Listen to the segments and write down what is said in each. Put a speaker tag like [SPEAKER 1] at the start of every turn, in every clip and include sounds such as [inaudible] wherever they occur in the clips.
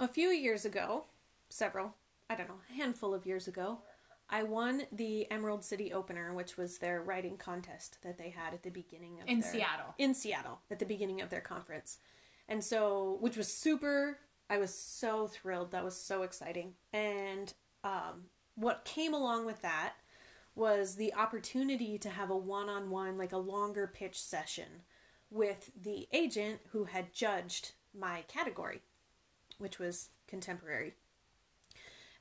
[SPEAKER 1] a few years ago, several, I don't know, a handful of years ago, I won the Emerald City Opener, which was their writing contest that they had at the beginning of
[SPEAKER 2] In
[SPEAKER 1] their-
[SPEAKER 2] Seattle.
[SPEAKER 1] In Seattle, at the beginning of their conference. And so, which was super, I was so thrilled. That was so exciting. And um, what came along with that was the opportunity to have a one on one, like a longer pitch session with the agent who had judged my category, which was contemporary.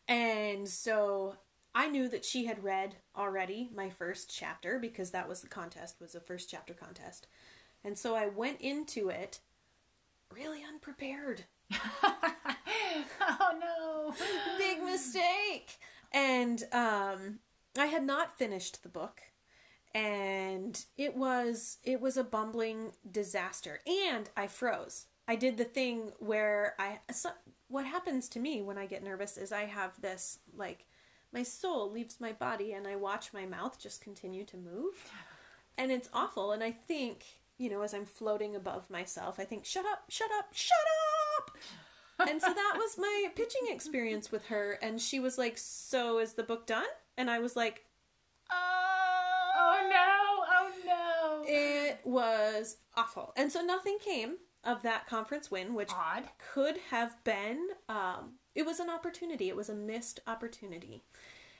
[SPEAKER 1] And so I knew that she had read already my first chapter because that was the contest was a first chapter contest. And so I went into it really unprepared. [laughs] [laughs]
[SPEAKER 2] oh no.
[SPEAKER 1] Big mistake. And um I had not finished the book and it was it was a bumbling disaster and I froze. I did the thing where I so, what happens to me when I get nervous is I have this like my soul leaves my body and I watch my mouth just continue to move. And it's awful and I think, you know, as I'm floating above myself, I think shut up, shut up, shut up. and so that was my pitching experience with her and she was like, "So is the book done?" And I was like,
[SPEAKER 2] Oh no. Oh no.
[SPEAKER 1] It was awful. And so nothing came of that conference win, which
[SPEAKER 2] Odd.
[SPEAKER 1] could have been um it was an opportunity. It was a missed opportunity.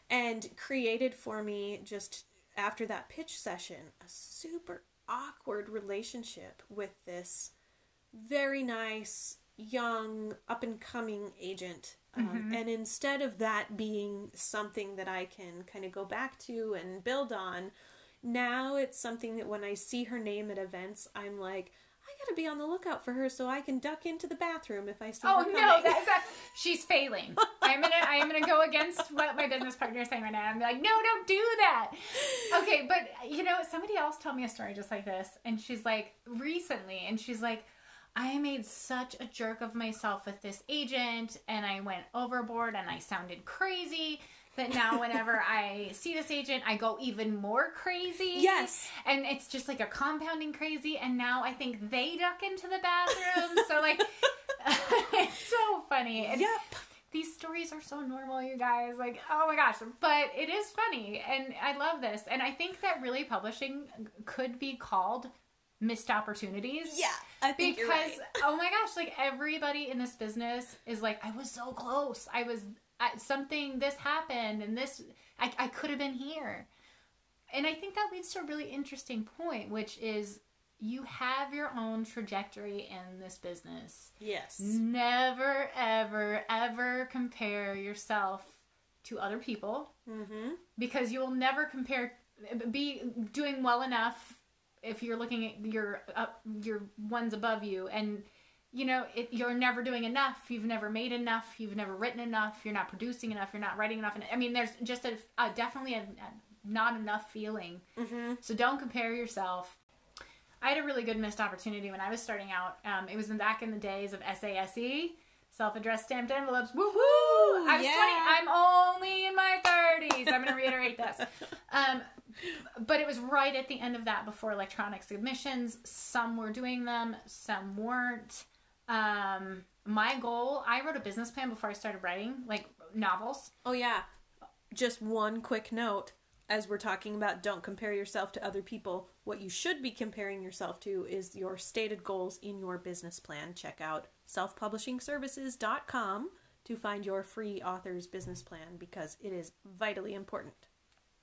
[SPEAKER 1] And created for me just after that pitch session a super awkward relationship with this very nice young up and coming agent um, and instead of that being something that i can kind of go back to and build on now it's something that when i see her name at events i'm like gotta be on the lookout for her so i can duck into the bathroom if i see
[SPEAKER 2] Oh
[SPEAKER 1] her
[SPEAKER 2] no,
[SPEAKER 1] coming.
[SPEAKER 2] that's that, she's failing. I'm gonna I'm gonna go against what my business partner is saying right now. I'm like, no, don't do that. Okay, but you know, somebody else told me a story just like this, and she's like, recently, and she's like, I made such a jerk of myself with this agent, and I went overboard, and I sounded crazy. That now, whenever [laughs] I see this agent, I go even more crazy.
[SPEAKER 1] Yes.
[SPEAKER 2] and it's just like a compounding crazy. And now I think they duck into the bathroom. so like, [laughs] it's so funny. And
[SPEAKER 1] yep
[SPEAKER 2] these stories are so normal, you guys. Like, oh my gosh. But it is funny. And I love this. And I think that really publishing could be called missed opportunities.
[SPEAKER 1] yeah i think
[SPEAKER 2] Because,
[SPEAKER 1] right.
[SPEAKER 2] oh my gosh, like everybody in this business is like, I was so close. I was, I, something, this happened, and this, I, I could have been here. And I think that leads to a really interesting point, which is you have your own trajectory in this business.
[SPEAKER 1] yes
[SPEAKER 2] Never, ever, ever compare yourself to other people
[SPEAKER 1] mm-hmm
[SPEAKER 2] because you will never compare, be doing well enough if you're looking at your up your ones above you and you know it, you're never doing enough you've never made enough you've never written enough you're not producing enough you're not writing enough and i mean there's just a, a definitely a, a not enough feeling
[SPEAKER 1] mm-hmm
[SPEAKER 2] so don't compare yourself. I had a really good missed opportunity when I was starting out. Um, it was in, back in the days of SASE, self-addressed stamped envelopes. Woo woo! I was
[SPEAKER 1] yeah.
[SPEAKER 2] 20. I'm only in my 30s. I'm going to reiterate this. [laughs] Um, but it was right at the end of that before electronic submissions. Some were doing them, some weren't. Um, my goal, I wrote a business plan before I started writing, like novels.
[SPEAKER 1] Oh yeah. Just one quick note as we're talking about don't compare yourself to other people, what you should be comparing yourself to is your stated goals in your business plan. Check out selfpublishingservices.com to find your free author's business plan because it is vitally important.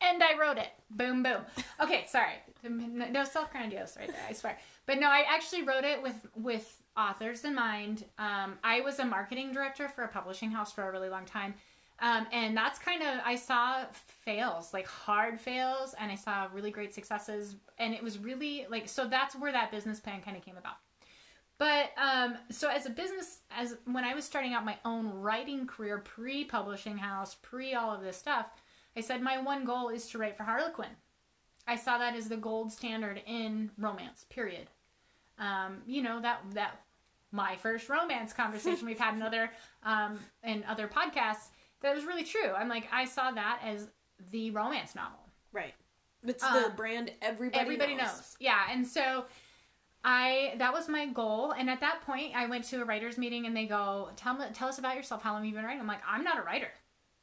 [SPEAKER 2] And I wrote it. Boom, boom. Okay, sorry. [laughs] No self grandiose right there. I swear. But no, I actually wrote it with with authors in mind. Um, I was a marketing director for a publishing house for a really long time, um, and that's kind of I saw fails, like hard fails, and I saw really great successes, and it was really like so. That's where that business plan kind of came about. But um, so as a business, as when I was starting out my own writing career, pre publishing house, pre all of this stuff, I said my one goal is to write for Harlequin. I saw that as the gold standard in romance. Period. Um, you know that that my first romance conversation we've had in other um, in other podcasts. That was really true. I'm like I saw that as the romance novel.
[SPEAKER 1] Right. It's the
[SPEAKER 2] Um,
[SPEAKER 1] brand everybody
[SPEAKER 2] Everybody knows. Yeah, and so I that was my goal, and at that point, I went to a writers meeting, and they go, "Tell me, tell us about yourself. How long have you been writing?" I'm like, "I'm not a writer." [laughs]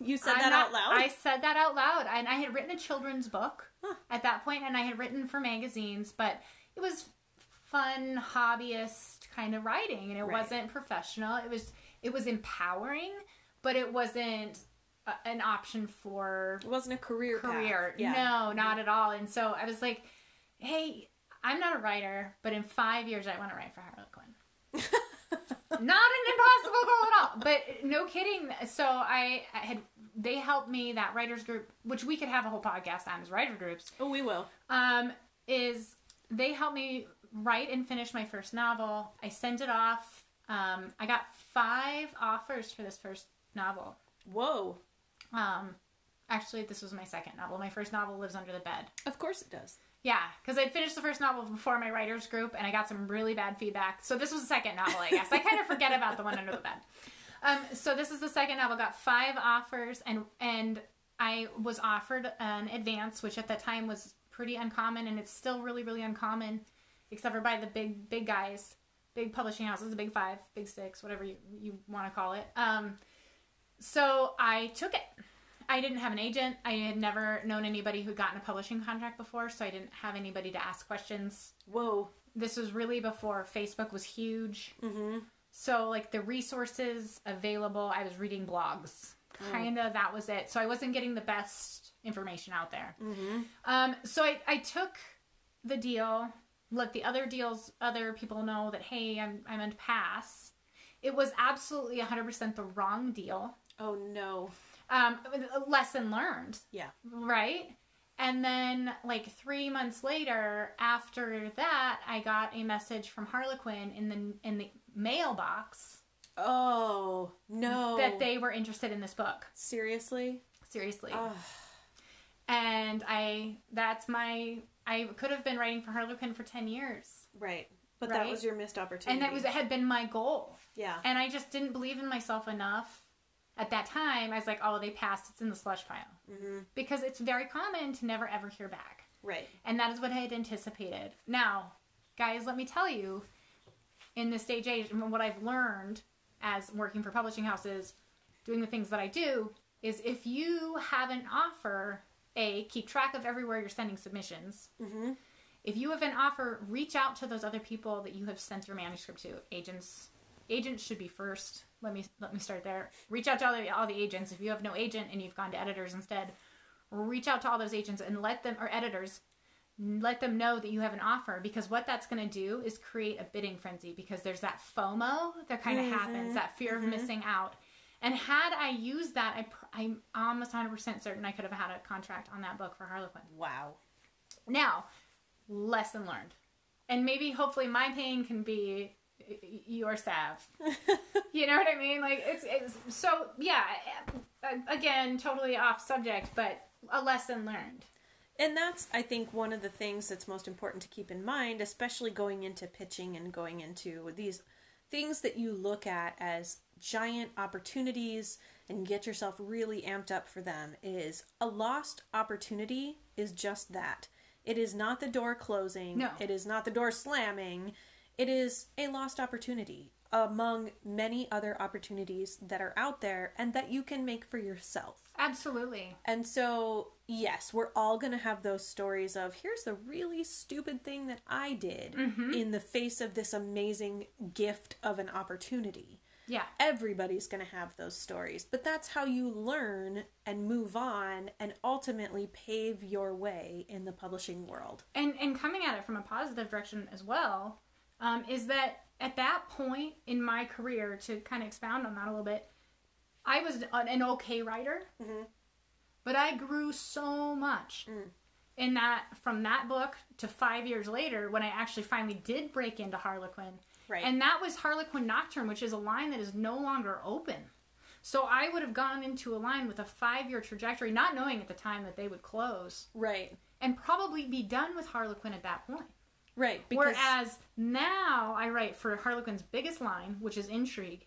[SPEAKER 1] you said
[SPEAKER 2] I'm
[SPEAKER 1] that
[SPEAKER 2] not-
[SPEAKER 1] out loud.
[SPEAKER 2] I said that out loud, and I had written a children's book
[SPEAKER 1] Huh.
[SPEAKER 2] at that point, and I had written for magazines, but it was fun hobbyist kind of writing, and it
[SPEAKER 1] Right.
[SPEAKER 2] wasn't professional. It was it was empowering, but it wasn't a, an option for
[SPEAKER 1] it wasn't a career. path.
[SPEAKER 2] career.
[SPEAKER 1] Yeah.
[SPEAKER 2] No, not at all. And so I was like, hey, I'm not a writer, but in five years I want to write for Harlequin. [laughs] not an impossible goal at all. But no kidding. So I, I had they helped me that writers group, which we could have a whole podcast on as writer groups.
[SPEAKER 1] Oh, we will.
[SPEAKER 2] Um, is they helped me write and finish my first novel. I sent it off. Um, I got five offers for this first novel.
[SPEAKER 1] Whoa.
[SPEAKER 2] Um, actually, this was my second novel. My first novel lives under the bed.
[SPEAKER 1] Of course it does.
[SPEAKER 2] Yeah, because I'd finished the first novel before my writers group, and I got some really bad feedback. So this was the second novel, I guess. I kind of forget about the one under the bed. Um, so this is the second novel. Got five offers, and and I was offered an advance, which at that time was pretty uncommon, and it's still really really uncommon, except for by the big big guys, big publishing houses, the big five, big six, whatever you you want to call it. Um, so I took it. I didn't have an agent. I had never known anybody who'd gotten a publishing contract before, so I didn't have anybody to ask questions.
[SPEAKER 1] Whoa.
[SPEAKER 2] This was really before Facebook was huge.
[SPEAKER 1] Mm-hmm.
[SPEAKER 2] So, like, the resources available, I was reading blogs. Kind of, that was it. So, I wasn't getting the best information out there.
[SPEAKER 1] Mm-hmm.
[SPEAKER 2] Um, so, I, I took the deal, let the other deals, other people know that, hey, I'm, I'm going to pass. It was absolutely 100% the wrong deal.
[SPEAKER 1] Oh no.
[SPEAKER 2] Um, lesson learned.
[SPEAKER 1] Yeah.
[SPEAKER 2] Right? And then, like three months later, after that, I got a message from Harlequin in the in the mailbox
[SPEAKER 1] Oh no.
[SPEAKER 2] that they were interested in this book.
[SPEAKER 1] seriously.
[SPEAKER 2] Seriously.
[SPEAKER 1] Ugh.
[SPEAKER 2] and I that's my I could have been writing for Harlequin for ten years,
[SPEAKER 1] Right. But that was your missed opportunity.
[SPEAKER 2] and that was it had been my goal.
[SPEAKER 1] yeah.
[SPEAKER 2] And I just didn't believe in myself enough. At that time, I was like, "Oh, they passed. It's in the slush pile,"
[SPEAKER 1] Mm-hmm.
[SPEAKER 2] because it's very common to never ever hear back.
[SPEAKER 1] Right.
[SPEAKER 2] And that is what I had anticipated. Now, guys, let me tell you, in this stage age, and what I've learned as working for publishing houses, doing the things that I do, is if you have an offer, A, keep track of everywhere you're sending submissions.
[SPEAKER 1] Mm-hmm.
[SPEAKER 2] If you have an offer, reach out to those other people that you have sent your manuscript to. Agents agents should be first. Let me let me start there. Reach out to all the, all the agents. If you have no agent and you've gone to editors instead, reach out to all those agents and let them or editors let them know that you have an offer because what that's going to do is create a bidding frenzy because there's that FOMO that kind of happens, that fear of missing out. And had I used that, I, pr- I'm almost 100% certain I could have had a contract on that book for Harlequin.
[SPEAKER 1] Wow.
[SPEAKER 2] Now, lesson learned. And maybe hopefully my pain can be your salve. [laughs] you know what I mean? Like it's, it's so yeah, again, totally off subject, but a lesson learned.
[SPEAKER 1] And that's, I think, one of the things that's most important to keep in mind, especially going into pitching and going into these things that you look at as giant opportunities and get yourself really amped up for them is a lost opportunity is just that. It is not the door closing,
[SPEAKER 2] No.
[SPEAKER 1] it is not the door slamming. It is a lost opportunity among many other opportunities that are out there and that you can make for yourself.
[SPEAKER 2] Absolutely.
[SPEAKER 1] And so, yes, we're all going to have those stories of here's the really stupid thing that I did mm-hmm. in the face of this amazing gift of an opportunity.
[SPEAKER 2] Yeah.
[SPEAKER 1] Everybody's going to have those stories, but that's how you learn and move on and ultimately pave your way in the publishing world.
[SPEAKER 2] And and coming at it from a positive direction as well, um, is that at that point in my career, to kind of expound on that a little bit, I was an, okay writer,
[SPEAKER 1] Mhm.
[SPEAKER 2] but I grew so much in that from that book to five years later when I actually finally did break into Harlequin.
[SPEAKER 1] Right.
[SPEAKER 2] And that was Harlequin Nocturne, which is a line that is no longer open. So I would have gone into a line with a five year trajectory, not knowing at the time that they would close,
[SPEAKER 1] right.
[SPEAKER 2] and probably be done with Harlequin at that point.
[SPEAKER 1] Right. Because
[SPEAKER 2] Whereas now I write for Harlequin's biggest line, which is intrigue.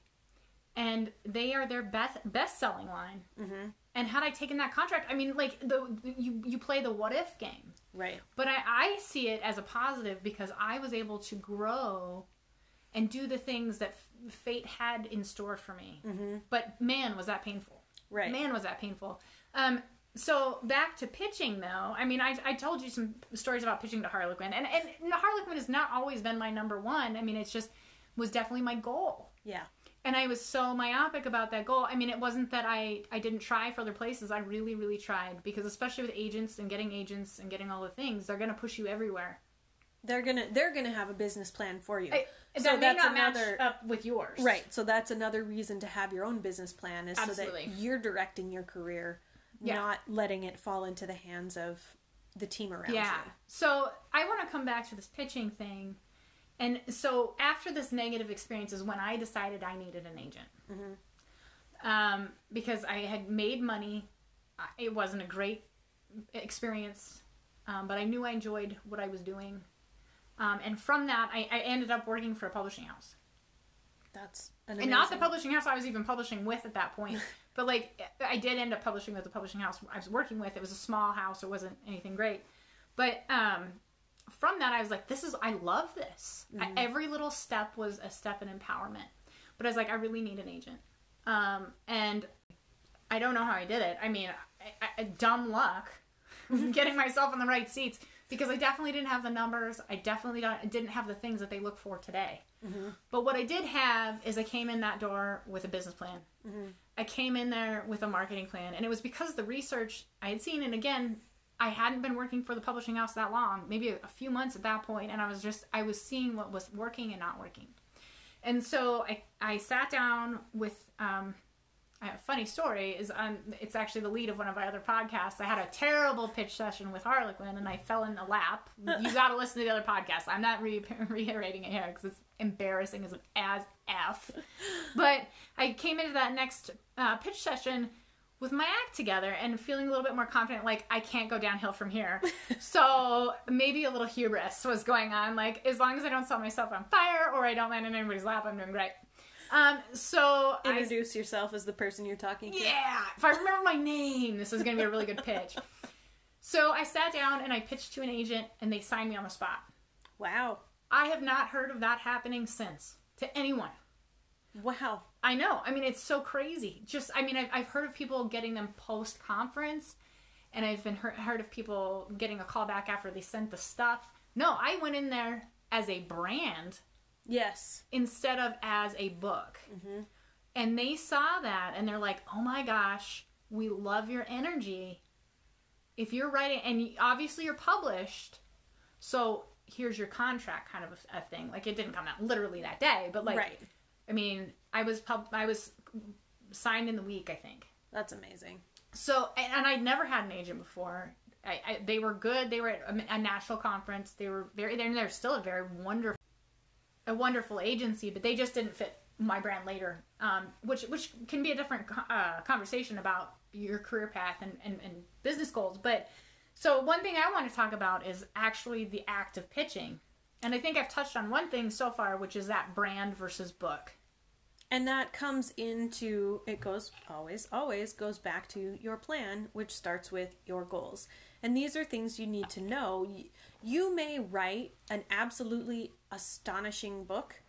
[SPEAKER 2] and they are their best best selling line.
[SPEAKER 1] Mm-hmm.
[SPEAKER 2] And had I taken that contract, I mean, like the you you play the what if game,
[SPEAKER 1] Right.
[SPEAKER 2] but I, I see it as a positive because I was able to grow and do the things that f- fate had in store for me.
[SPEAKER 1] Mm-hmm.
[SPEAKER 2] But man, was that painful.
[SPEAKER 1] Right.
[SPEAKER 2] Man, was that painful. Um, so back to pitching, though. I mean, I, I told you some stories about pitching to Harlequin, and and Harlequin has not always been my number one. I mean, it's just was definitely my goal,
[SPEAKER 1] Yeah.
[SPEAKER 2] and I was so myopic about that goal. I mean, it wasn't that I I didn't try for other places. I really really tried because especially with agents and getting agents and getting all the things, they're gonna push you everywhere.
[SPEAKER 1] They're gonna they're gonna have a business plan for you.
[SPEAKER 2] I,
[SPEAKER 1] So
[SPEAKER 2] that may
[SPEAKER 1] that's
[SPEAKER 2] not
[SPEAKER 1] another-
[SPEAKER 2] match up with yours,
[SPEAKER 1] Right. So that's another reason to have your own business plan is
[SPEAKER 2] Absolutely.
[SPEAKER 1] so that you're directing your career,
[SPEAKER 2] Yeah.
[SPEAKER 1] not letting it fall into the hands of the team around
[SPEAKER 2] Yeah.
[SPEAKER 1] you.
[SPEAKER 2] So I want to come back to this pitching thing. And so after this negative experience is when I decided I needed an agent. Um, because I had made money. It wasn't a great experience, um, but I knew I enjoyed what I was doing. Um, and from that, I, I ended up working for a publishing house.
[SPEAKER 1] That's an
[SPEAKER 2] And not the publishing house I was even publishing with at that point. [laughs] but like I did end up publishing with the publishing house I was working with. It was a small house, it wasn't anything great. But um from that I was like, this is I love this. I, every little step was a step in empowerment. But I was like, I really need an agent. Um and I don't know how I did it. I mean, I, I, dumb luck [laughs] [laughs] getting myself in the right seats because I definitely didn't have the numbers. I definitely don't, didn't have the things that they look for today. But what I did have is I came in that door with a business plan. I came in there with a marketing plan, and it was because the research I had seen, and again, I hadn't been working for the publishing house that long, maybe a, a few months at that point, and I was just I was seeing what was working and not working. And so I I sat down with um, a funny story is on it's actually the lead of one of our other podcasts. I had a terrible pitch session with Harlequin and I fell in the lap. [laughs] You got to listen to the other podcast. I'm not re- [laughs] reiterating it here because it's embarrassing as as f. But I came into that next uh, pitch session with my act together and feeling a little bit more confident. Like I can't go downhill from here. [laughs] so maybe a little hubris was going on. Like as long as I don't set myself on fire or I don't land in anybody's lap, I'm doing great. Um, so I
[SPEAKER 1] Introduce yourself as the person you're talking to.
[SPEAKER 2] yeah, if I remember my name, this is going to be a really good pitch. So I sat down and I pitched to an agent, and they signed me on the spot.
[SPEAKER 1] Wow.
[SPEAKER 2] I have not heard of that happening since to anyone.
[SPEAKER 1] Wow.
[SPEAKER 2] I know. I mean, it's so crazy. Just, I mean, I've, I've heard of people getting them post conference, and I've been heard, heard of people getting a call back after they sent the stuff. No, I went in there as a brand
[SPEAKER 1] Yes.
[SPEAKER 2] instead of as a book. Mm-hmm. And they saw that and they're like, oh my gosh, we love your energy. If you're writing, and obviously you're published, so here's your contract kind of a, a thing. Like it didn't come out literally that day, but like,
[SPEAKER 1] right.
[SPEAKER 2] I mean, I was pub- I was signed in the week, I think.
[SPEAKER 1] That's amazing.
[SPEAKER 2] So, and, and I'd never had an agent before. I, I, they were good. They were at a, a national conference. They were very. They're, they're still a very wonderful, a wonderful agency, but they just didn't fit my brand later. Um, which which can be a different uh, conversation about your career path and, and, and business goals. But so one thing I want to talk about is actually the act of pitching, and I think I've touched on one thing so far, which is that brand versus book.
[SPEAKER 1] And that comes into it goes always always goes back to your plan which starts with your goals. And these are things you need to know. You may write an absolutely astonishing book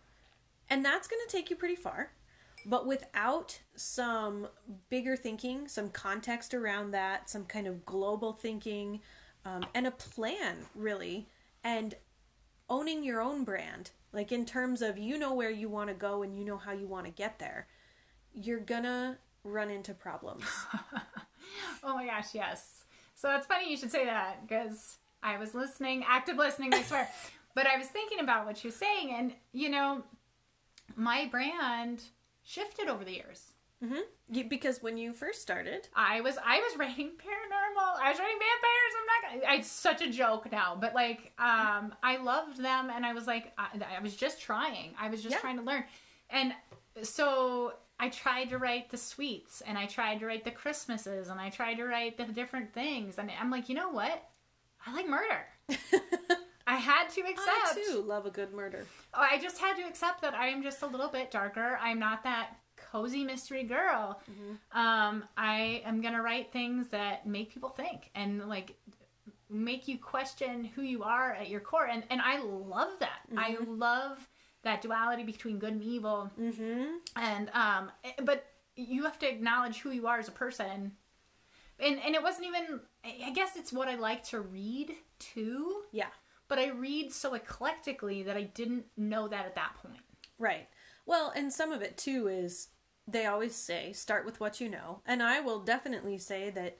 [SPEAKER 1] and that's going to take you pretty far. But without some bigger thinking, some context around that, some kind of global thinking, um, and a plan, really, and owning your own brand, like in terms of you know where you want to go and you know how you want to get there, you're gonna run into problems. [laughs]
[SPEAKER 2] Oh my gosh, yes. So it's funny you should say that because I was listening, active listening, I swear. [laughs] but I was thinking about what you're saying, and you know, my brand shifted over the years.
[SPEAKER 1] You- because when you first started,
[SPEAKER 2] I was I was writing paranormal. I was writing vampires. I'm not gonna. It's such a joke now, but like, um, I loved them, and I was like, I, I was just trying. I was just
[SPEAKER 1] Yeah.
[SPEAKER 2] trying to learn, and so I tried to write the sweets, and I tried to write the Christmases, and I tried to write the different things, and I'm like, you know what? I like murder. [laughs] I had to accept.
[SPEAKER 1] I too love a good murder.
[SPEAKER 2] Oh I just had to accept that I am just a little bit darker. I'm not that cozy mystery girl. Um, I am gonna write things that make people think and like make you question who you are at your core. And and I love that. I love that duality between good and evil.
[SPEAKER 1] Mm-hmm.
[SPEAKER 2] And um, but you have to acknowledge who you are as a person. And and it wasn't even. I guess it's what I like to read too.
[SPEAKER 1] Yeah.
[SPEAKER 2] But I read so eclectically that I didn't know that at that point.
[SPEAKER 1] Right. Well, and some of it too is they always say start with what you know. And I will definitely say that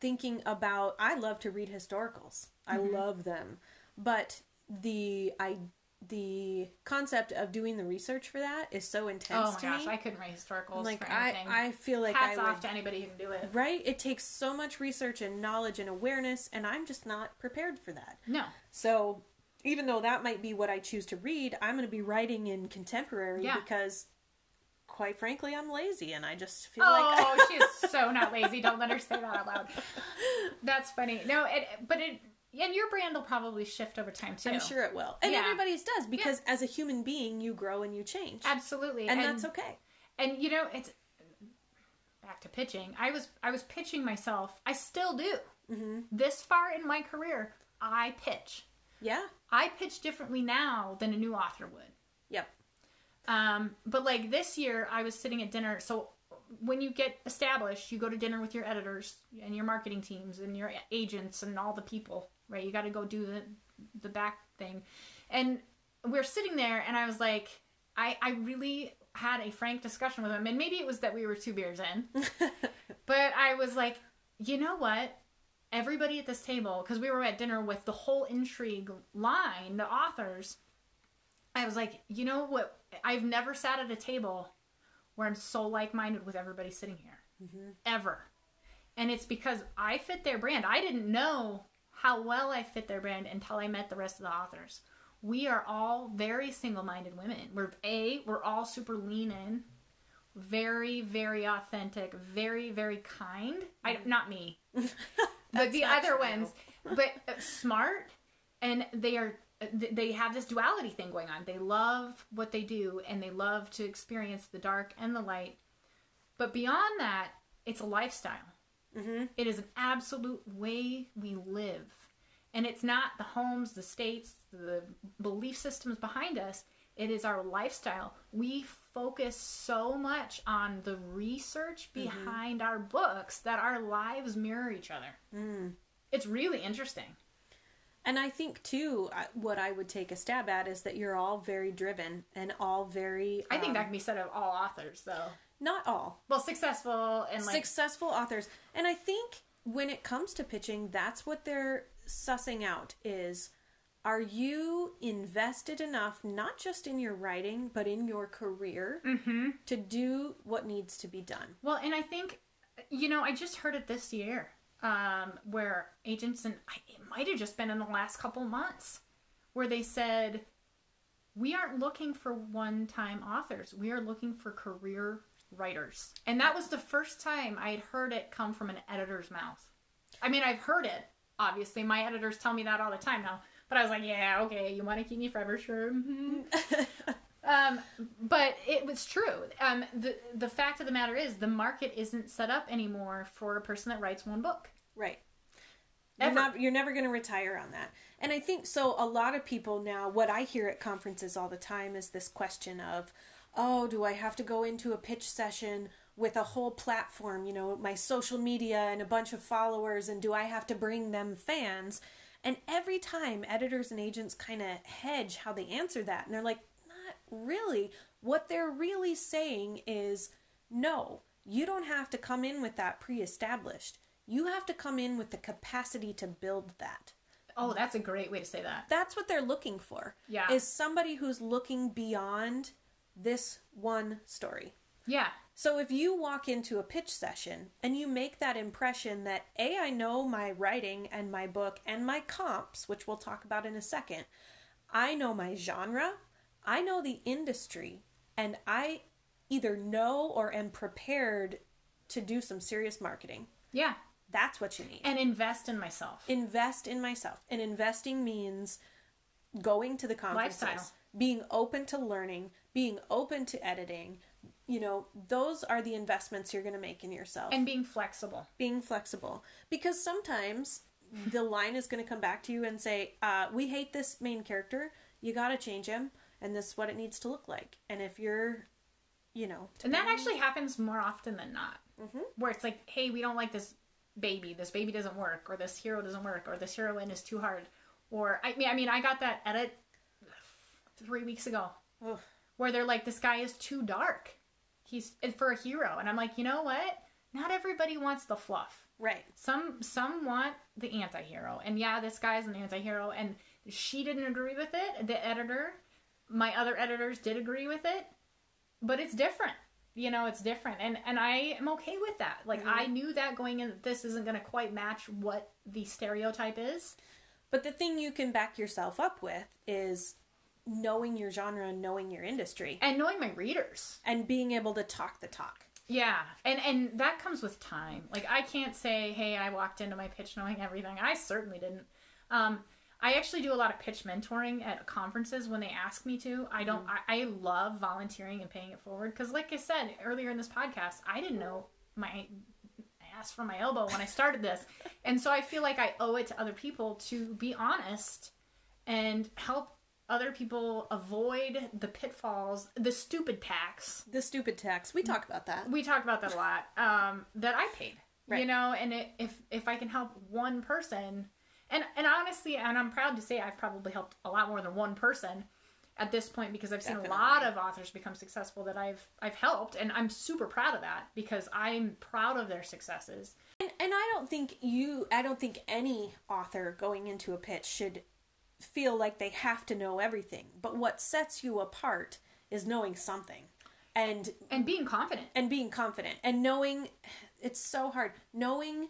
[SPEAKER 1] thinking about I love to read historicals. I mm-hmm. love them. But the I the concept of doing the research for that is so intense
[SPEAKER 2] Oh my
[SPEAKER 1] to
[SPEAKER 2] gosh,
[SPEAKER 1] me.
[SPEAKER 2] I couldn't write historicals
[SPEAKER 1] like
[SPEAKER 2] for anything.
[SPEAKER 1] I feel like
[SPEAKER 2] Hats
[SPEAKER 1] I
[SPEAKER 2] off
[SPEAKER 1] would
[SPEAKER 2] to anybody who can do it.
[SPEAKER 1] right? It takes so much research and knowledge and awareness and I'm just not prepared for that.
[SPEAKER 2] No.
[SPEAKER 1] So, even though that might be what I choose to read, I'm going to be writing in contemporary
[SPEAKER 2] Yeah.
[SPEAKER 1] because, quite frankly, I'm lazy and I just feel like.
[SPEAKER 2] Oh, [laughs] she is so not lazy. Don't let her say that out loud. That's funny. No, it, but it, and your brand will probably shift over time too.
[SPEAKER 1] I'm sure it will. And
[SPEAKER 2] Yeah.
[SPEAKER 1] everybody's does because as a human being, you grow and you change.
[SPEAKER 2] Absolutely.
[SPEAKER 1] And, that's okay.
[SPEAKER 2] and you know it's back to pitching i was i was pitching myself i still do
[SPEAKER 1] Mm-hmm.
[SPEAKER 2] this far in my career i pitch
[SPEAKER 1] Yeah.
[SPEAKER 2] i pitch differently now than a new author would
[SPEAKER 1] Yep.
[SPEAKER 2] um, but like this year i was sitting at dinner so when you get established you go to dinner with your editors and your marketing teams and your agents and all the people right you got to go do the the back thing and we're sitting there and i was like i i really had a frank discussion with him and maybe it was that we were two beers in [laughs] but i was like you know what everybody at this table because we were at dinner with the whole intrigue line the authors I was like, you know what? I've never sat at a table where I'm so like minded with everybody sitting here. Mm-hmm. Ever. And it's because I fit their brand. I didn't know how well I fit their brand until I met the rest of the authors. We are all very single minded women. We're A, we're all super lean in, very, very authentic, very, very kind. I not me [laughs] but the other
[SPEAKER 1] true.
[SPEAKER 2] ones but uh, smart and they are they have this duality thing going on they love what they do and they love to experience the dark and the light but beyond that it's a lifestyle
[SPEAKER 1] Mm-hmm.
[SPEAKER 2] It is an absolute way we live and it's not the homes the states the belief systems behind us it is our lifestyle we focus so much on the research behind our books that our lives mirror each other
[SPEAKER 1] Mm.
[SPEAKER 2] it's really interesting
[SPEAKER 1] And I think too, what I would take a stab at is that you're all very driven and all very.
[SPEAKER 2] i think
[SPEAKER 1] um,
[SPEAKER 2] that can be said of all authors though
[SPEAKER 1] not all
[SPEAKER 2] well successful and like
[SPEAKER 1] successful authors, and I think when it comes to pitching, that's what they're sussing out is. Are you invested enough, not just in your writing, but in your career,
[SPEAKER 2] Mhm.
[SPEAKER 1] to do what needs to be done?
[SPEAKER 2] Well, and I think, you know, I just heard it this year, um, where agents and I, it might have just been in the last couple months, where they said, we aren't looking for one-time authors. We are looking for career writers, and that was the first time I had heard it come from an editor's mouth. I mean, I've heard it. Obviously, my editors tell me that all the time now. But I was like, yeah, okay, you want to keep me forever, sure. mhm." [laughs] Um, but it was true. Um, the the fact of the matter is, the market isn't set up anymore for a person that writes one book.
[SPEAKER 1] Right. You're, not, you're never going to retire on that. And I think so. A lot of people now, what I hear at conferences all the time is this question of, oh, do I have to go into a pitch session with a whole platform, you know, my social media and a bunch of followers, and do I have to bring them fans? And every time editors and agents kind of hedge how they answer that, and they're like, not really. What they're really saying is, no, you don't have to come in with that pre established. You have to come in with the capacity to build that.
[SPEAKER 2] Oh, that's a great way to say that.
[SPEAKER 1] That's what they're looking for.
[SPEAKER 2] Yeah.
[SPEAKER 1] Is somebody who's looking beyond this one story.
[SPEAKER 2] Yeah,
[SPEAKER 1] So if you walk into a pitch session and you make that impression that A, I know my writing and my book and my comps, which we'll talk about in a second, I know my genre, I know the industry, and I either know or am prepared to do some serious marketing.
[SPEAKER 2] yeah,
[SPEAKER 1] That's what you need.
[SPEAKER 2] and invest in myself.
[SPEAKER 1] Invest in myself. And investing means going to the conferences,
[SPEAKER 2] Lifestyle.
[SPEAKER 1] being open to learning, being open to editing, you know, those are the investments you're going to make in yourself.
[SPEAKER 2] And being flexible.
[SPEAKER 1] being flexible because sometimes [laughs] the line is going to come back to you and say uh, we hate this main character you got to change him and this is what it needs to look like and if you're you know
[SPEAKER 2] And that actually happens more often than not.
[SPEAKER 1] Mhm.
[SPEAKER 2] Where it's like, hey, we don't like this baby. This baby doesn't work, or this hero doesn't work, or this heroine is too hard. Or I mean, I mean, I got that edit three weeks ago. Where they're like, this guy is too dark. He's for a hero, and I'm like, you know what? Not everybody wants the fluff.
[SPEAKER 1] right
[SPEAKER 2] Some some want the anti-hero. And yeah, this guy's an anti-hero and she didn't agree with it. The editor, my other editors did agree with it. But it's different. You know, it's different. And and I am okay with that. Like I mm-hmm. knew that going in that this isn't going to quite match what the stereotype is.
[SPEAKER 1] but the thing you can back yourself up with is knowing your genre and knowing your industry
[SPEAKER 2] And knowing my readers.
[SPEAKER 1] and being able to talk the talk
[SPEAKER 2] Yeah, and and that comes with time. Like I can't say, "Hey, I walked into my pitch knowing everything." I certainly didn't. Um, I actually do a lot of pitch mentoring at conferences when they ask me to. I don't. I, I love volunteering and paying it forward because, like I said earlier in this podcast, I didn't know my ass from my elbow when I started this, [laughs] and so I feel like I owe it to other people to be honest and help other people avoid the pitfalls, the stupid tax.
[SPEAKER 1] The stupid tax. We talk about that.
[SPEAKER 2] We talk about that a lot um that i paid you know and it, if if i can help one person and and honestly and i'm proud to say i've probably helped a lot more than one person at this point because i've seen a lot of authors become successful that i've i've helped and i'm super proud of that because i'm proud of their successes.
[SPEAKER 1] And, and I don't think you, I don't think any author going into a pitch should feel like they have to know everything. But what sets you apart is knowing something and
[SPEAKER 2] and being confident
[SPEAKER 1] and being confident and knowing it's so hard knowing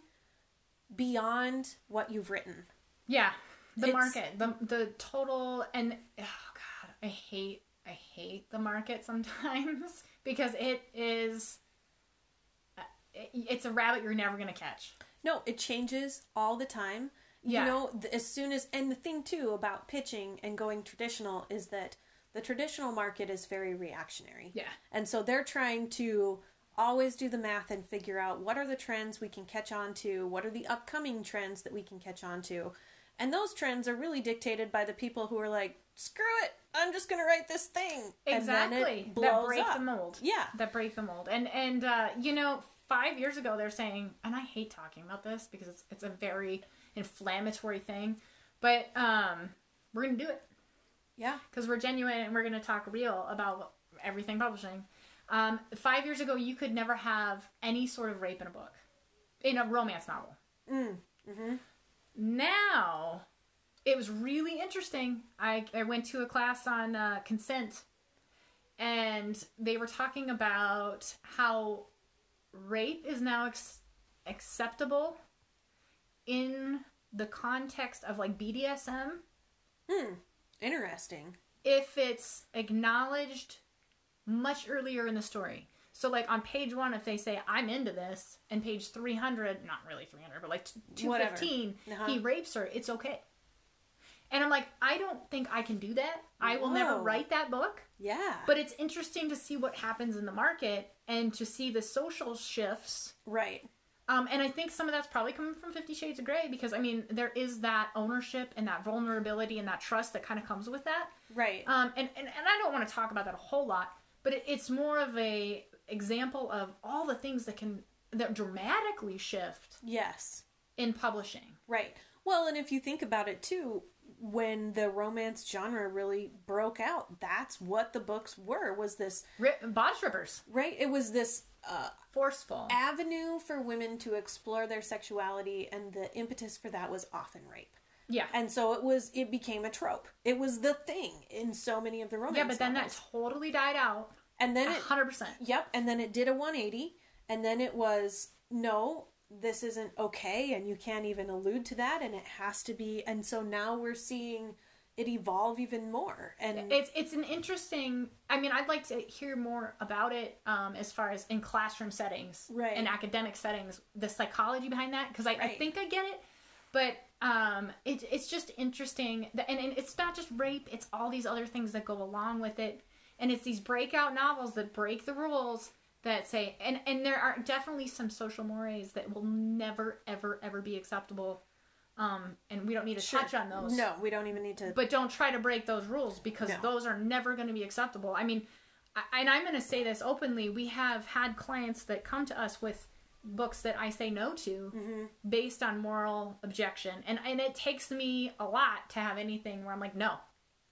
[SPEAKER 1] beyond what you've written.
[SPEAKER 2] Yeah, the
[SPEAKER 1] It's-
[SPEAKER 2] market, the the total, and oh god, I hate I hate the market [laughs] sometimes because it is uh, it- it's a rabbit you're never gonna catch.
[SPEAKER 1] No, it changes all the time.
[SPEAKER 2] Yeah.
[SPEAKER 1] You know, as soon as and the thing too about pitching and going traditional is that the traditional market is very reactionary.
[SPEAKER 2] Yeah.
[SPEAKER 1] And so they're trying to always do the math and figure out what are the trends we can catch on to, what are the upcoming trends that we can catch on to. And those trends are really dictated by the people who are like, screw it, I'm just going to write this thing. And then it
[SPEAKER 2] Exactly. That break
[SPEAKER 1] up.
[SPEAKER 2] the mold.
[SPEAKER 1] Yeah.
[SPEAKER 2] That break the mold. And and uh, you know, five years ago they're saying, and I hate talking about this because it's it's a very inflammatory thing, but um, we're gonna do it.
[SPEAKER 1] Yeah.
[SPEAKER 2] because we're genuine and we're to talk real about everything publishing. Um, five years ago, you could never have any sort of rape in a book, in a romance novel.
[SPEAKER 1] Mm. hmm
[SPEAKER 2] Now, it was really interesting. I, I went to a class on uh, consent, and they were talking about how rape is now ex- acceptable in the context of like BDSM
[SPEAKER 1] Hmm. Interesting.
[SPEAKER 2] if it's acknowledged much earlier in the story. So, like on page one, if they say I'm into this, and page three hundred, not really three hundred, but like two fifteen,
[SPEAKER 1] Uh-huh.
[SPEAKER 2] he rapes her. It's okay. And I'm like, I don't think I can do that. I will never write that book.
[SPEAKER 1] Yeah.
[SPEAKER 2] But it's interesting to see what happens in the market and to see the social shifts.
[SPEAKER 1] right.
[SPEAKER 2] Um, and I think some of that's probably coming from Fifty Shades of Grey because I mean there is that ownership and that vulnerability and that trust that kind of comes with that.
[SPEAKER 1] Right.
[SPEAKER 2] Um, and, and, and I don't want to talk about that a whole lot, but it, it's more of a example of all the things that can that dramatically shift
[SPEAKER 1] yes.
[SPEAKER 2] in publishing.
[SPEAKER 1] Right. Well, and if you think about it too, when the romance genre really broke out, that's what the books were. Was this
[SPEAKER 2] Rip, bodice rippers,
[SPEAKER 1] right? It was this uh,
[SPEAKER 2] forceful.
[SPEAKER 1] avenue for women to explore their sexuality, and the impetus for that was often rape.
[SPEAKER 2] Yeah.
[SPEAKER 1] And so it was. It became a trope. It was the thing in so many of the romance.
[SPEAKER 2] Yeah, but then that totally died out.
[SPEAKER 1] and then it
[SPEAKER 2] 100%.
[SPEAKER 1] Yep, and then it did a 180, and then it was no, this isn't okay, and you can't even allude to that, and it has to be. And so now we're seeing it evolve even more. And
[SPEAKER 2] It's it's an interesting. I mean, I'd like to hear more about it um, as far as in classroom settings,
[SPEAKER 1] Right.
[SPEAKER 2] In academic settings, the psychology behind that, because I, I think I get it, but um, it, it's just interesting, that, and, and it's not just rape; it's all these other things that go along with it. And it's these breakout novels that break the rules that say and and there are definitely some social mores that will never ever ever be acceptable. Um and we don't need to
[SPEAKER 1] Sure.
[SPEAKER 2] touch on those.
[SPEAKER 1] No, we don't even need to.
[SPEAKER 2] But don't try to break those rules because
[SPEAKER 1] No.
[SPEAKER 2] those are never going to be acceptable. I mean, I, and I'm going to say this openly. We have had clients that come to us with books that I say no to
[SPEAKER 1] Mm-hmm.
[SPEAKER 2] based on moral objection. And and it takes me a lot to have anything where I'm like, no,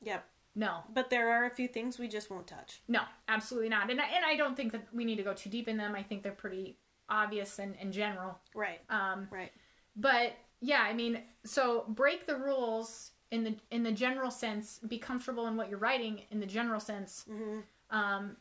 [SPEAKER 1] Yep.
[SPEAKER 2] no,
[SPEAKER 1] But there are a few things we just won't touch.
[SPEAKER 2] no, absolutely not. And I, and I don't think that we need to go too deep in them. I think they're pretty obvious and, and general.
[SPEAKER 1] Right.
[SPEAKER 2] Um,
[SPEAKER 1] Right.
[SPEAKER 2] but yeah, I mean, so break the rules in the in the general sense. Be comfortable in what you're writing in the general sense.
[SPEAKER 1] Mm-hmm.
[SPEAKER 2] Um,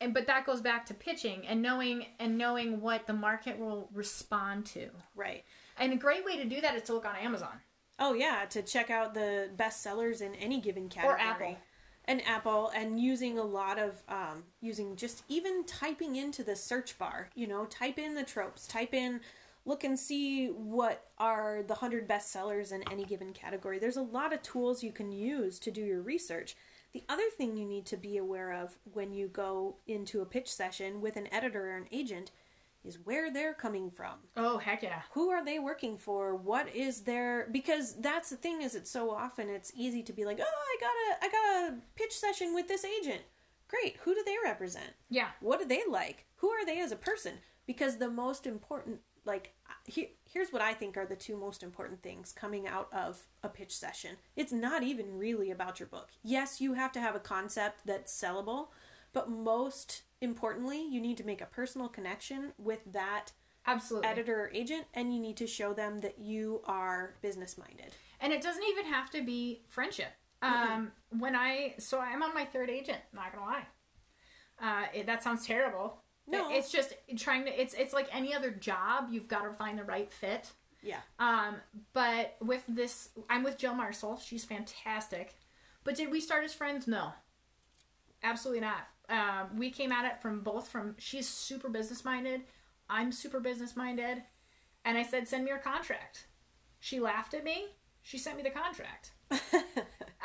[SPEAKER 2] and but that goes back to pitching and knowing and knowing what the market will respond to.
[SPEAKER 1] Right.
[SPEAKER 2] And a great way to do that is to look on Amazon.
[SPEAKER 1] Oh yeah, to check out the best sellers in any given category.
[SPEAKER 2] Apple.
[SPEAKER 1] And Apple, and using a lot of um, using just even typing into the search bar. You know, type in the tropes. Type in, look and see what are the hundred best sellers in any given category. There's a lot of tools you can use to do your research. The other thing you need to be aware of when you go into a pitch session with an editor or an agent is where they're coming from.
[SPEAKER 2] Oh heck yeah!
[SPEAKER 1] who are they working for? What is their because that's the thing is it's so often it's easy to be like oh i got a i got a pitch session with this agent. Great. Who do they represent?
[SPEAKER 2] Yeah,
[SPEAKER 1] what do they like? Who are they as a person? Because the most important like he, here's what i think are the two most important things coming out of a pitch session it's not even really about your book yes you have to have a concept that's sellable but most importantly you need to make a personal connection with that
[SPEAKER 2] absolutely.
[SPEAKER 1] editor or agent and you need to show them that you are business minded.
[SPEAKER 2] And it doesn't even have to be friendship. Um, when I so I'm on my third agent. Not gonna lie, uh, it, that sounds terrible.
[SPEAKER 1] No.
[SPEAKER 2] it's just trying to. It's it's like any other job. You've got to find the right fit.
[SPEAKER 1] Yeah.
[SPEAKER 2] Um, but with this, I'm with Jill Marsal. She's fantastic. But did we start as friends? No, absolutely not. Um, we came at it from both from she's super business minded, I'm super business minded, and I said, "Send me your contract." She laughed at me. She sent me the contract.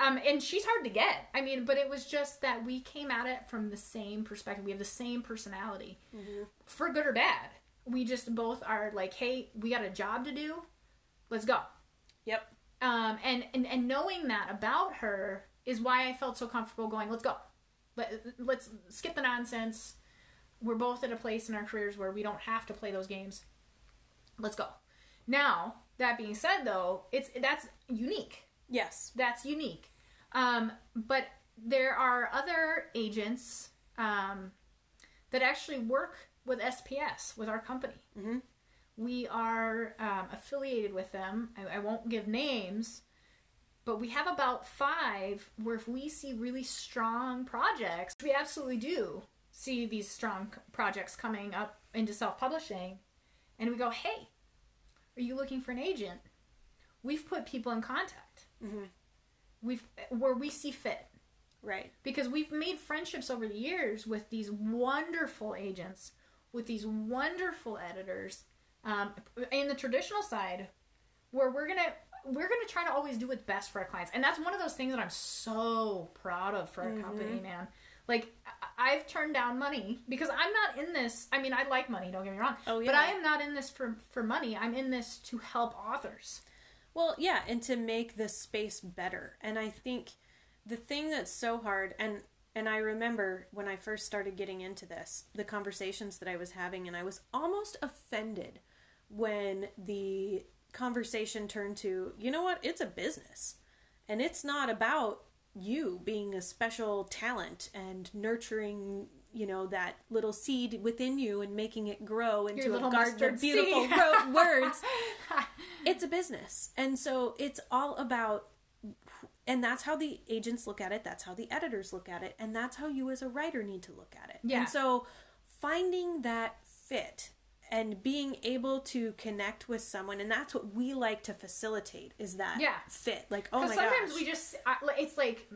[SPEAKER 2] Um, and she's hard to get. I mean, but it was just that we came at it from the same perspective. We have the same personality, for good or bad. We just both are like, hey, we got a job to do. Let's go.
[SPEAKER 1] Yep.
[SPEAKER 2] Um, and, and and knowing that about her is why I felt so comfortable going. Let's go. Let, let's skip the nonsense. We're both at a place in our careers where we don't have to play those games. Let's go. Now that being said, though, it's that's unique
[SPEAKER 1] Yes.
[SPEAKER 2] that's unique. Um, but there are other agents um, that actually work with SPS, with our company.
[SPEAKER 1] Mhm.
[SPEAKER 2] We are um, affiliated with them. I, I won't give names, but we have about five where if we see really strong projects, we absolutely do see these strong projects coming up into self publishing. And we go, hey, are you looking for an agent? We've put people in contact
[SPEAKER 1] Mhm.
[SPEAKER 2] we've where we see fit.
[SPEAKER 1] Right.
[SPEAKER 2] because we've made friendships over the years with these wonderful agents with these wonderful editors um, in the traditional side where we're gonna we're gonna try to always do what's best for our clients. And that's one of those things that i'm so proud of for our company man. Like i've turned down money because i'm not in this i mean i like money don't get me wrong.
[SPEAKER 1] Oh, yeah.
[SPEAKER 2] but i am not in this for for money. I'm in this to help authors
[SPEAKER 1] Well, yeah, and to make the space better. And I think the thing that's so hard and and I remember when I first started getting into this, the conversations that I was having and I was almost offended when the conversation turned to, you know what, it's a business. And it's not about you being a special talent and nurturing, you know, that little seed within you and making it grow into a garden of beautiful [laughs] words. [laughs] It's a business. And so it's all about and that's how the agents look at it. That's how the editors look at it. And that's how you as a writer need to look at it.
[SPEAKER 2] Yeah.
[SPEAKER 1] and so finding that fit and being able to connect with someone and that's what we like to facilitate is that
[SPEAKER 2] Yeah.
[SPEAKER 1] fit. Like oh my
[SPEAKER 2] because sometimes
[SPEAKER 1] gosh.
[SPEAKER 2] we just it's like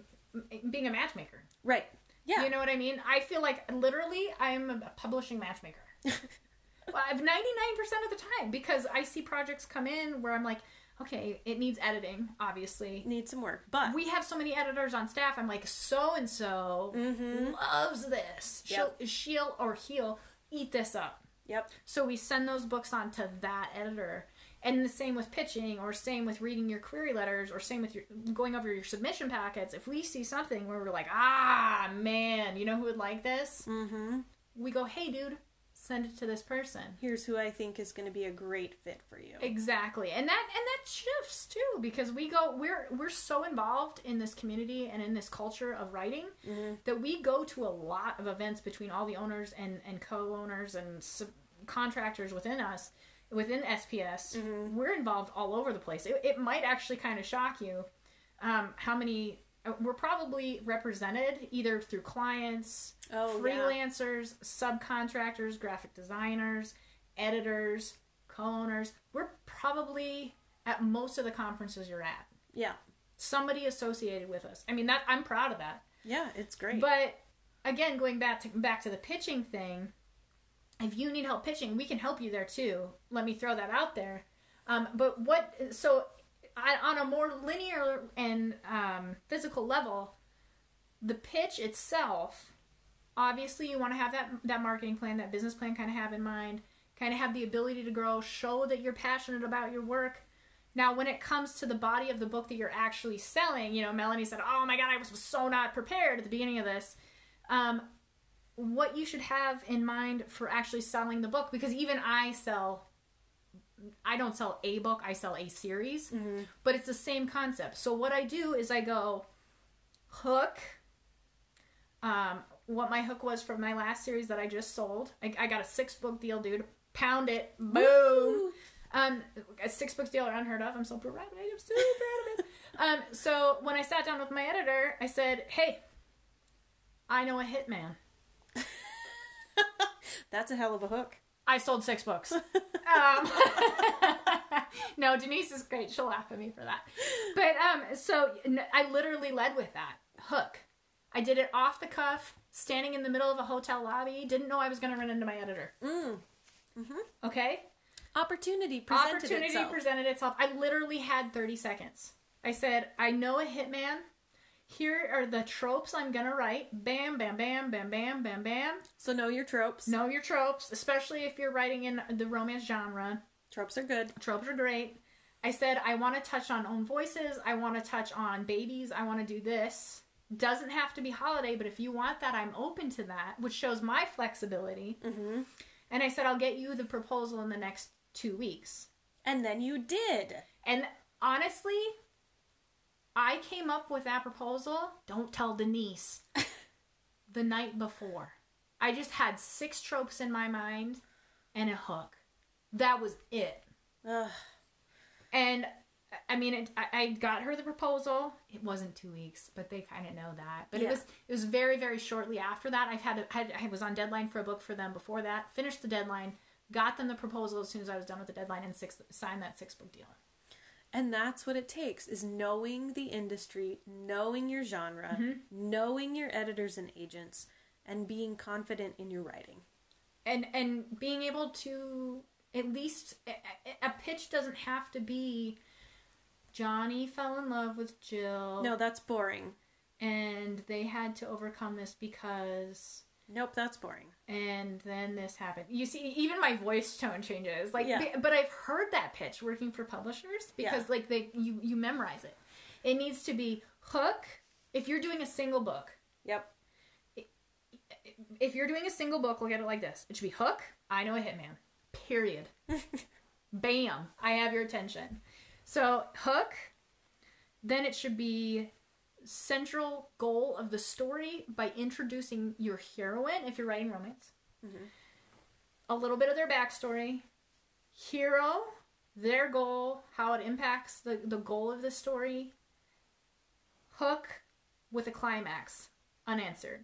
[SPEAKER 2] being a matchmaker.
[SPEAKER 1] Right yeah
[SPEAKER 2] You know what I mean? I feel like literally I'm a publishing matchmaker. [laughs] well, I've 99% of the time because I see projects come in where I'm like, okay, it needs editing, obviously.
[SPEAKER 1] Need some work, but
[SPEAKER 2] We have so many editors on staff. I'm like, so and so loves this. She'll, she'll or he'll eat this up.
[SPEAKER 1] yep,
[SPEAKER 2] So we send those books on to that editor. And the same with pitching, or same with reading your query letters, or same with your going over your submission packets. If we see something where we're like, ah, man, you know who would like this?
[SPEAKER 1] mm-hmm.
[SPEAKER 2] We go, hey, dude, send it to this person.
[SPEAKER 1] Here's who I think is going to be a great fit for you.
[SPEAKER 2] Exactly, and that and that shifts too because we go we're we're so involved in this community and in this culture of writing
[SPEAKER 1] Mhm.
[SPEAKER 2] that we go to a lot of events between all the owners and and co-owners and sub- contractors within us within SPS.
[SPEAKER 1] Mhm.
[SPEAKER 2] We're involved all over the place. It, it might actually kind of shock you um, how many uh, we're probably represented either through clients,
[SPEAKER 1] Oh, yeah.
[SPEAKER 2] freelancers, subcontractors, graphic designers, editors, co-owners. We're probably at most of the conferences you're at.
[SPEAKER 1] Yeah.
[SPEAKER 2] Somebody associated with us. I mean that I'm proud of that.
[SPEAKER 1] Yeah, it's great.
[SPEAKER 2] But again, going back to back to the pitching thing, if you need help pitching, we can help you there too. Let me throw that out there. Um, but what so I, on a more linear and um, physical level, the pitch itself, obviously, you want to have that that marketing plan, that business plan, kind of have in mind, kind of have the ability to grow, show that you're passionate about your work. Now, when it comes to the body of the book that you're actually selling, you know, Melanie said, "Oh my God, I was so not prepared at the beginning of this." Um, what you should have in mind for actually selling the book, because even I sell I don't sell a book, I sell a series,
[SPEAKER 1] Mhm.
[SPEAKER 2] but it's the same concept. So what I do is I go hook. Um, what my hook was from my last series that I just sold. I, I got a six book deal, dude. Pound it, boom.
[SPEAKER 1] Woo!
[SPEAKER 2] Um, a six book deal are unheard of. I'm so proud of it. I'm so proud of it. [laughs] Um, so when I sat down with my editor, I said, "Hey, I know a hitman.
[SPEAKER 1] That's a hell of a hook.
[SPEAKER 2] I sold six books." [laughs] um, [laughs] no, Denise is great. She'll laugh at me for that. But um, so I literally led with that hook. I did it off the cuff, standing in the middle of a hotel lobby. Didn't know I was going to run into my editor.
[SPEAKER 1] Mm.
[SPEAKER 2] Okay,
[SPEAKER 1] Opportunity presented itself.
[SPEAKER 2] opportunity
[SPEAKER 1] itself.
[SPEAKER 2] presented itself. I literally had 30 seconds. I said, I know a hitman. Here are the tropes I'm gonna write. Bam, bam, bam, bam, bam, bam, bam.
[SPEAKER 1] so know your tropes.
[SPEAKER 2] Know your tropes, especially if you're writing in the romance genre.
[SPEAKER 1] Tropes are good.
[SPEAKER 2] Tropes are great. I said, I want to touch on own voices. I want to touch on babies. I want to do this. Doesn't have to be holiday, but if you want that, I'm open to that, which shows my flexibility.
[SPEAKER 1] hmm
[SPEAKER 2] And I said, I'll get you the proposal in the next two weeks.
[SPEAKER 1] And then you did.
[SPEAKER 2] And honestly, I came up with that proposal. Don't tell Denise. [laughs] the night before. I just had six tropes in my mind and a hook. That was it.
[SPEAKER 1] Ugh.
[SPEAKER 2] And I mean, it, I, I got her the proposal. It wasn't two weeks, but they kind of know that. But it was it was very very shortly after that. I've had, had I was on deadline for a book for them before that. Finished the deadline, got them the proposal as soon as I was done with the deadline, and six signed that six book deal.
[SPEAKER 1] And that's what it takes is knowing the industry, knowing your genre, mm-hmm. knowing your editors and agents, and being confident in your writing.
[SPEAKER 2] and and being able to at least a pitch doesn't have to be Johnny fell in love with Jill
[SPEAKER 1] No, that's boring.
[SPEAKER 2] and they had to overcome this because
[SPEAKER 1] Nope, that's boring.
[SPEAKER 2] and then this happened. You see even my voice tone changes. Like
[SPEAKER 1] Yeah.
[SPEAKER 2] but I've heard that pitch working for publishers because like they you you memorize it. It needs to be hook if you're doing a single book.
[SPEAKER 1] Yep.
[SPEAKER 2] if you're doing a single book, look at it like this. It should be hook, I know a hitman. Period. [laughs] Bam. I have your attention. So hook, then it should be central goal of the story by introducing your heroine if you're writing romance. Mm-hmm. A little bit of their backstory. Hero, their goal, how it impacts the, the goal of the story. Hook with a climax, unanswered.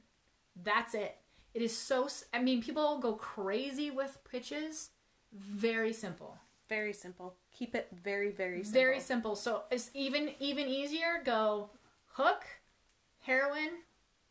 [SPEAKER 2] That's it. It is so. I mean, people go crazy with pitches. Very simple.
[SPEAKER 1] Very simple. Keep it very, very simple.
[SPEAKER 2] Very simple. So it's even even easier. Go hook, heroine,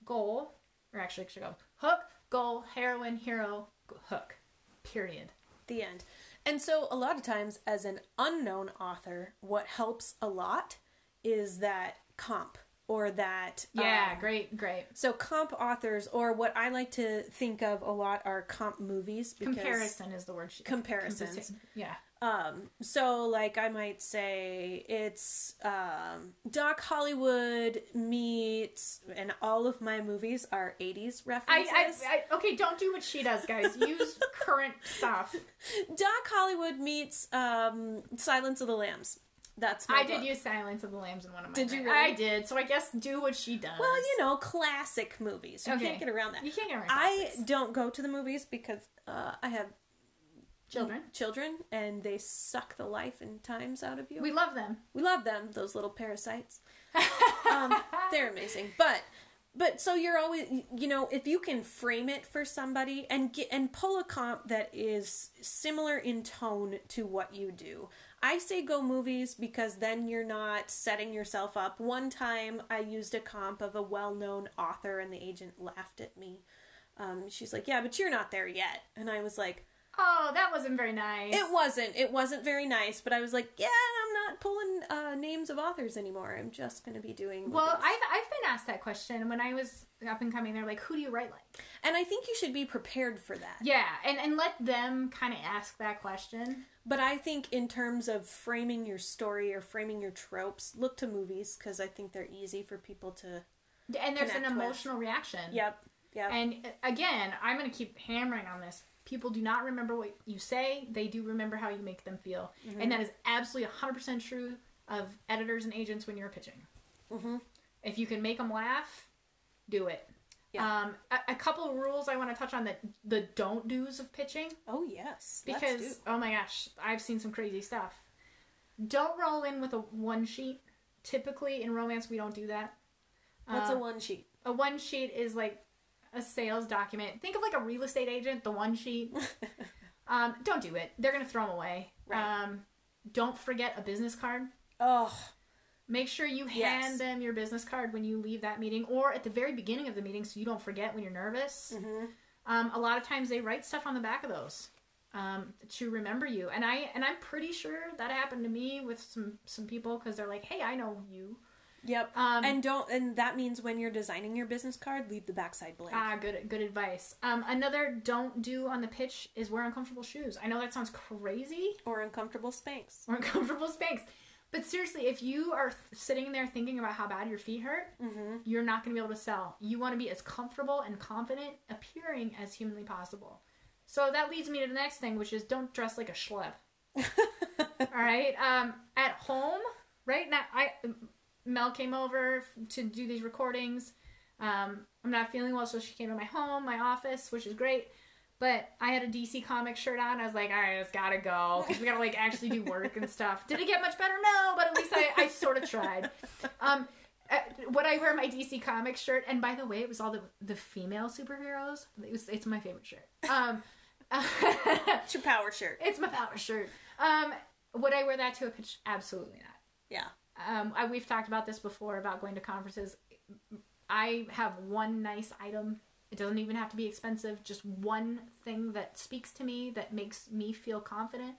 [SPEAKER 2] goal, or actually, should go hook, goal, heroine, hero, hook. Period.
[SPEAKER 1] The end. And so, a lot of times, as an unknown author, what helps a lot is that comp or that.
[SPEAKER 2] Yeah,
[SPEAKER 1] um,
[SPEAKER 2] great, great.
[SPEAKER 1] So, comp authors, or what I like to think of a lot, are comp movies. Because,
[SPEAKER 2] Comparison is the word. She,
[SPEAKER 1] Comparisons.
[SPEAKER 2] comparison. Yeah.
[SPEAKER 1] Um, so, like, I might say it's um, Doc Hollywood meets, and all of my movies are 80s
[SPEAKER 2] I,
[SPEAKER 1] references.
[SPEAKER 2] I, I, okay, don't do what she does, guys. Use current stuff. [laughs]
[SPEAKER 1] Doc Hollywood meets um, Silence of the Lambs. That's my
[SPEAKER 2] I did
[SPEAKER 1] book.
[SPEAKER 2] use Silence of the Lambs in one of my.
[SPEAKER 1] Did you really?
[SPEAKER 2] I did. So I guess do what she does.
[SPEAKER 1] Well, you know, classic movies. You
[SPEAKER 2] Okay.
[SPEAKER 1] can't get around that.
[SPEAKER 2] you can't get around
[SPEAKER 1] I
[SPEAKER 2] classics.
[SPEAKER 1] don't go to the movies because uh, I have
[SPEAKER 2] children.
[SPEAKER 1] children and they suck the life and times out of you.
[SPEAKER 2] We love them.
[SPEAKER 1] We love them, those little parasites. [laughs] um, they're amazing. But but so you're always you know if you can frame it for somebody and get and pull a comp that is similar in tone to what you do. I say go movies because then you're not setting yourself up. One time I used a comp of a well-known author and the agent laughed at me. Um, she's like, "Yeah, but you're not there yet." And I was like,
[SPEAKER 2] Oh, that wasn't very nice.
[SPEAKER 1] it wasn't. It wasn't very nice, but I was like, yeah, I'm not pulling uh, names of authors anymore. I'm just going to be doing.
[SPEAKER 2] Well,
[SPEAKER 1] movies."
[SPEAKER 2] I've I've been asked that question when I was up and coming. They're like, "Who do you write like?"
[SPEAKER 1] and I think you should be prepared for that.
[SPEAKER 2] Yeah, and and let them kind of ask that question.
[SPEAKER 1] But I think in terms of framing your story or framing your tropes, look to movies because I think they're easy for people to.
[SPEAKER 2] And there's an
[SPEAKER 1] Connect with.
[SPEAKER 2] emotional reaction.
[SPEAKER 1] Yep. Yep.
[SPEAKER 2] And uh, again, I'm going to keep hammering on this. People do not remember what you say, they do remember how you make them feel.
[SPEAKER 1] Mm-hmm.
[SPEAKER 2] And that is absolutely 100% true of editors and agents when you're pitching.
[SPEAKER 1] Mhm.
[SPEAKER 2] If you can make them laugh, do it.
[SPEAKER 1] Yeah.
[SPEAKER 2] Um, a, a couple of rules I want to touch on that the don't do's of pitching
[SPEAKER 1] oh yes.
[SPEAKER 2] because
[SPEAKER 1] do.
[SPEAKER 2] oh my gosh, I've seen some crazy stuff. Don't roll in with a one sheet. Typically in romance, we don't do that.
[SPEAKER 1] what's
[SPEAKER 2] Uh,
[SPEAKER 1] a one sheet?
[SPEAKER 2] a one sheet is like a sales document. Think of like a real estate agent, the one sheet. [laughs] um, don't do it. They're gonna throw them away.
[SPEAKER 1] Right.
[SPEAKER 2] Um, don't forget a business card.
[SPEAKER 1] Oh,
[SPEAKER 2] Make sure you
[SPEAKER 1] Yes.
[SPEAKER 2] hand them your business card when you leave that meeting, or at the very beginning of the meeting, so you don't forget when you're nervous.
[SPEAKER 1] Mhm.
[SPEAKER 2] Um, a lot of times they write stuff on the back of those um, to remember you, and I and I'm pretty sure that happened to me with some some people because they're like, "Hey, I know you."
[SPEAKER 1] Yep.
[SPEAKER 2] Um,
[SPEAKER 1] and don't. And that means when you're designing your business card, leave the backside blank.
[SPEAKER 2] Ah, good good advice. Um, another don't do on the pitch is wear uncomfortable shoes. I know that sounds crazy
[SPEAKER 1] or uncomfortable Spanx.
[SPEAKER 2] or uncomfortable Spanx, but seriously, if you are sitting there thinking about how bad your feet hurt,
[SPEAKER 1] Mm-hmm.
[SPEAKER 2] you're not going to be able to sell. You want to be as comfortable and confident appearing as humanly possible. So that leads me to the next thing, which is don't dress like a schlep. [laughs] All right. Um, at home, right now, I Mel came over to do these recordings. Um, I'm not feeling well, so she came to my home, my office, which is great. But I had a DC Comics shirt on. I was like, all right, it's gotta go because we gotta like actually do work and stuff. Did it get much better? No, but at least I, I sort of tried. Um, uh, would I wear my DC Comics shirt? And by the way, it was all the the female superheroes. It was, it's my favorite shirt. Um, [laughs]
[SPEAKER 1] It's your power shirt.
[SPEAKER 2] it's my power shirt. Um, would I wear that to a pitch? Absolutely not.
[SPEAKER 1] Yeah.
[SPEAKER 2] Um, I, we've talked about this before about going to conferences. I have one nice item. It doesn't even have to be expensive. Just one thing that speaks to me that makes me feel confident.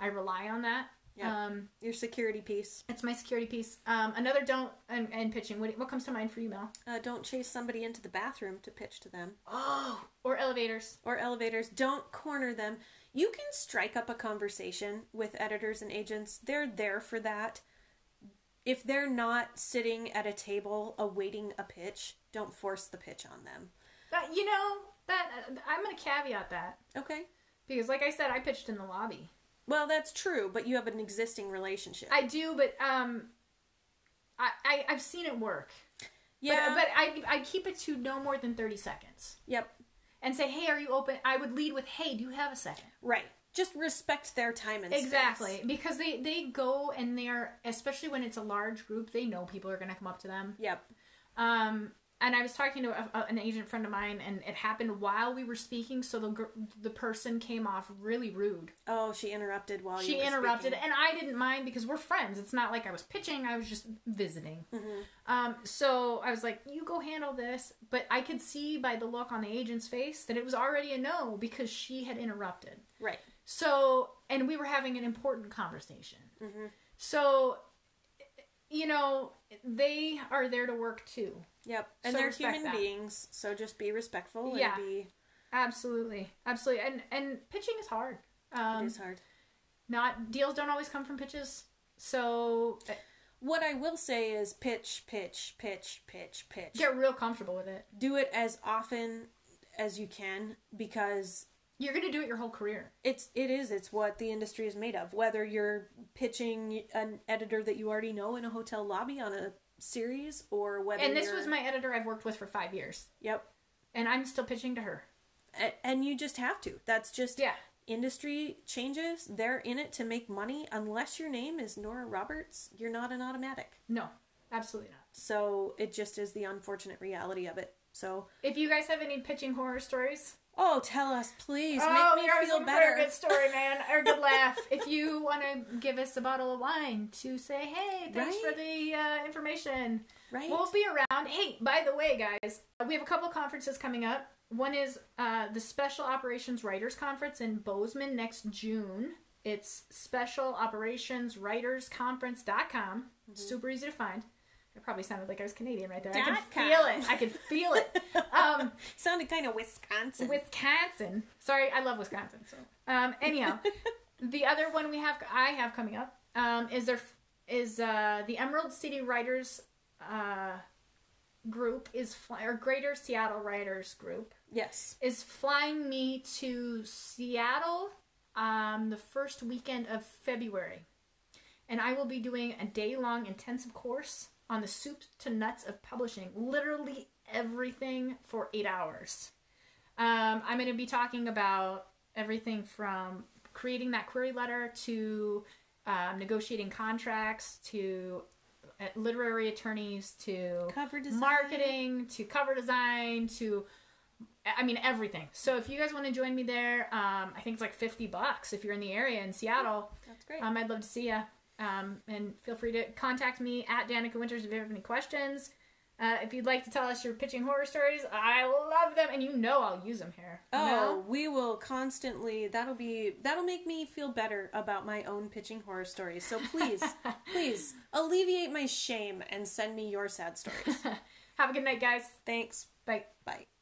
[SPEAKER 2] I rely on that.
[SPEAKER 1] Yeah.
[SPEAKER 2] Um,
[SPEAKER 1] Your security piece.
[SPEAKER 2] it's my security piece. Um, another don't and, and pitching. What, what comes to mind for you, Mel?
[SPEAKER 1] Uh, don't chase somebody into the bathroom to pitch to them.
[SPEAKER 2] Oh, or elevators.
[SPEAKER 1] Or elevators. Don't corner them. You can strike up a conversation with editors and agents. They're there for that. If they're not sitting at a table awaiting a pitch, don't force the pitch on them.
[SPEAKER 2] That you know that I'm gonna caveat that
[SPEAKER 1] Okay.
[SPEAKER 2] because, like I said, I pitched in the lobby.
[SPEAKER 1] Well, that's true, but you have an existing relationship.
[SPEAKER 2] I do, but um, I, I I've seen it work.
[SPEAKER 1] yeah.
[SPEAKER 2] But, but I I keep it to no more than thirty seconds
[SPEAKER 1] yep.
[SPEAKER 2] and say, hey, are you open? I would lead with, hey, do you have a second?
[SPEAKER 1] Right. Just respect their time and space.
[SPEAKER 2] Exactly, because they they go and they're especially when it's a large group, they know people are gonna come up to them.
[SPEAKER 1] Yep.
[SPEAKER 2] Um, and I was talking to a, a, an agent friend of mine, and it happened while we were speaking. So the the person came off really rude.
[SPEAKER 1] Oh, she interrupted while
[SPEAKER 2] she
[SPEAKER 1] you were
[SPEAKER 2] interrupted,
[SPEAKER 1] speaking.
[SPEAKER 2] and I didn't mind because we're friends. It's not like I was pitching; I was just visiting.
[SPEAKER 1] Mhm.
[SPEAKER 2] Um, so I was like, "You go handle this," but I could see by the look on the agent's face that it was already a no because she had interrupted.
[SPEAKER 1] Right.
[SPEAKER 2] So, and we were having an important conversation.
[SPEAKER 1] Mhm.
[SPEAKER 2] So, you know, they are there to work too.
[SPEAKER 1] Yep. And
[SPEAKER 2] So
[SPEAKER 1] they're human
[SPEAKER 2] that.
[SPEAKER 1] beings, so just be respectful
[SPEAKER 2] Yeah.
[SPEAKER 1] and be.
[SPEAKER 2] Absolutely, absolutely, and and pitching is hard. Um,
[SPEAKER 1] it is hard.
[SPEAKER 2] Not deals don't always come from pitches. So uh,
[SPEAKER 1] What I will say is pitch, pitch, pitch, pitch, pitch.
[SPEAKER 2] get real comfortable with it.
[SPEAKER 1] Do it as often as you can because
[SPEAKER 2] You're gonna do it your whole career.
[SPEAKER 1] it's it is it's what the industry is made of. Whether you're pitching an editor that you already know in a hotel lobby on a series, or whether
[SPEAKER 2] And this
[SPEAKER 1] you're-
[SPEAKER 2] was my editor I've worked with for five years,
[SPEAKER 1] yep,
[SPEAKER 2] and I'm still pitching to her.
[SPEAKER 1] And you just have to. That's just
[SPEAKER 2] Yeah.
[SPEAKER 1] industry changes. They're in it to make money. Unless your name is Nora Roberts, you're not an automatic.
[SPEAKER 2] No, absolutely not.
[SPEAKER 1] So it just is the unfortunate reality of it. So
[SPEAKER 2] If you guys have any pitching horror stories,
[SPEAKER 1] oh, tell us please.
[SPEAKER 2] oh,
[SPEAKER 1] make me feel
[SPEAKER 2] looking for
[SPEAKER 1] better.
[SPEAKER 2] a good story, man, or a good laugh. [laughs] if you want to give us a bottle of wine to say, hey, thanks
[SPEAKER 1] Right?
[SPEAKER 2] for the uh, information.
[SPEAKER 1] Right.
[SPEAKER 2] We'll be around. Hey, by the way, guys, we have a couple conferences coming up. One is uh, the Special Operations Writers Conference in Bozeman next June. It's Special Operations Writers Conference.com. Super easy to find. I probably sounded like I was Canadian right there. I
[SPEAKER 1] Dot
[SPEAKER 2] can
[SPEAKER 1] com.
[SPEAKER 2] feel it. I can feel it. Um,
[SPEAKER 1] Sounded kind of Wisconsin.
[SPEAKER 2] Wisconsin. Sorry, I love Wisconsin. So, um, anyhow, [laughs] the other one we have, I have coming up, um, is there is uh, the Emerald City Writers uh, group is fly, or Greater Seattle Writers Group
[SPEAKER 1] yes.
[SPEAKER 2] is flying me to Seattle um, the first weekend of February, and I will be doing a day long intensive course on the soup to nuts of publishing, literally everything for eight hours. Um, I'm going to be talking about everything from creating that query letter to um, negotiating contracts to uh, literary attorneys to
[SPEAKER 1] Cover design.
[SPEAKER 2] marketing to cover design to I mean everything. So if you guys want to join me there, um, I think it's like fifty bucks if you're in the area in Seattle.
[SPEAKER 1] That's great.
[SPEAKER 2] Um, I'd love to see you. Um, and feel free to contact me at Danica Winters if you have any questions. Uh, if you'd like to tell us your pitching horror stories, I love them, and you know I'll use them here.
[SPEAKER 1] Oh,
[SPEAKER 2] know?
[SPEAKER 1] we will constantly. That'll be that'll make me feel better about my own pitching horror stories. So please, [laughs] please alleviate my shame and send me your sad stories. [laughs]
[SPEAKER 2] have a good night, guys.
[SPEAKER 1] Thanks.
[SPEAKER 2] Bye.
[SPEAKER 1] Bye.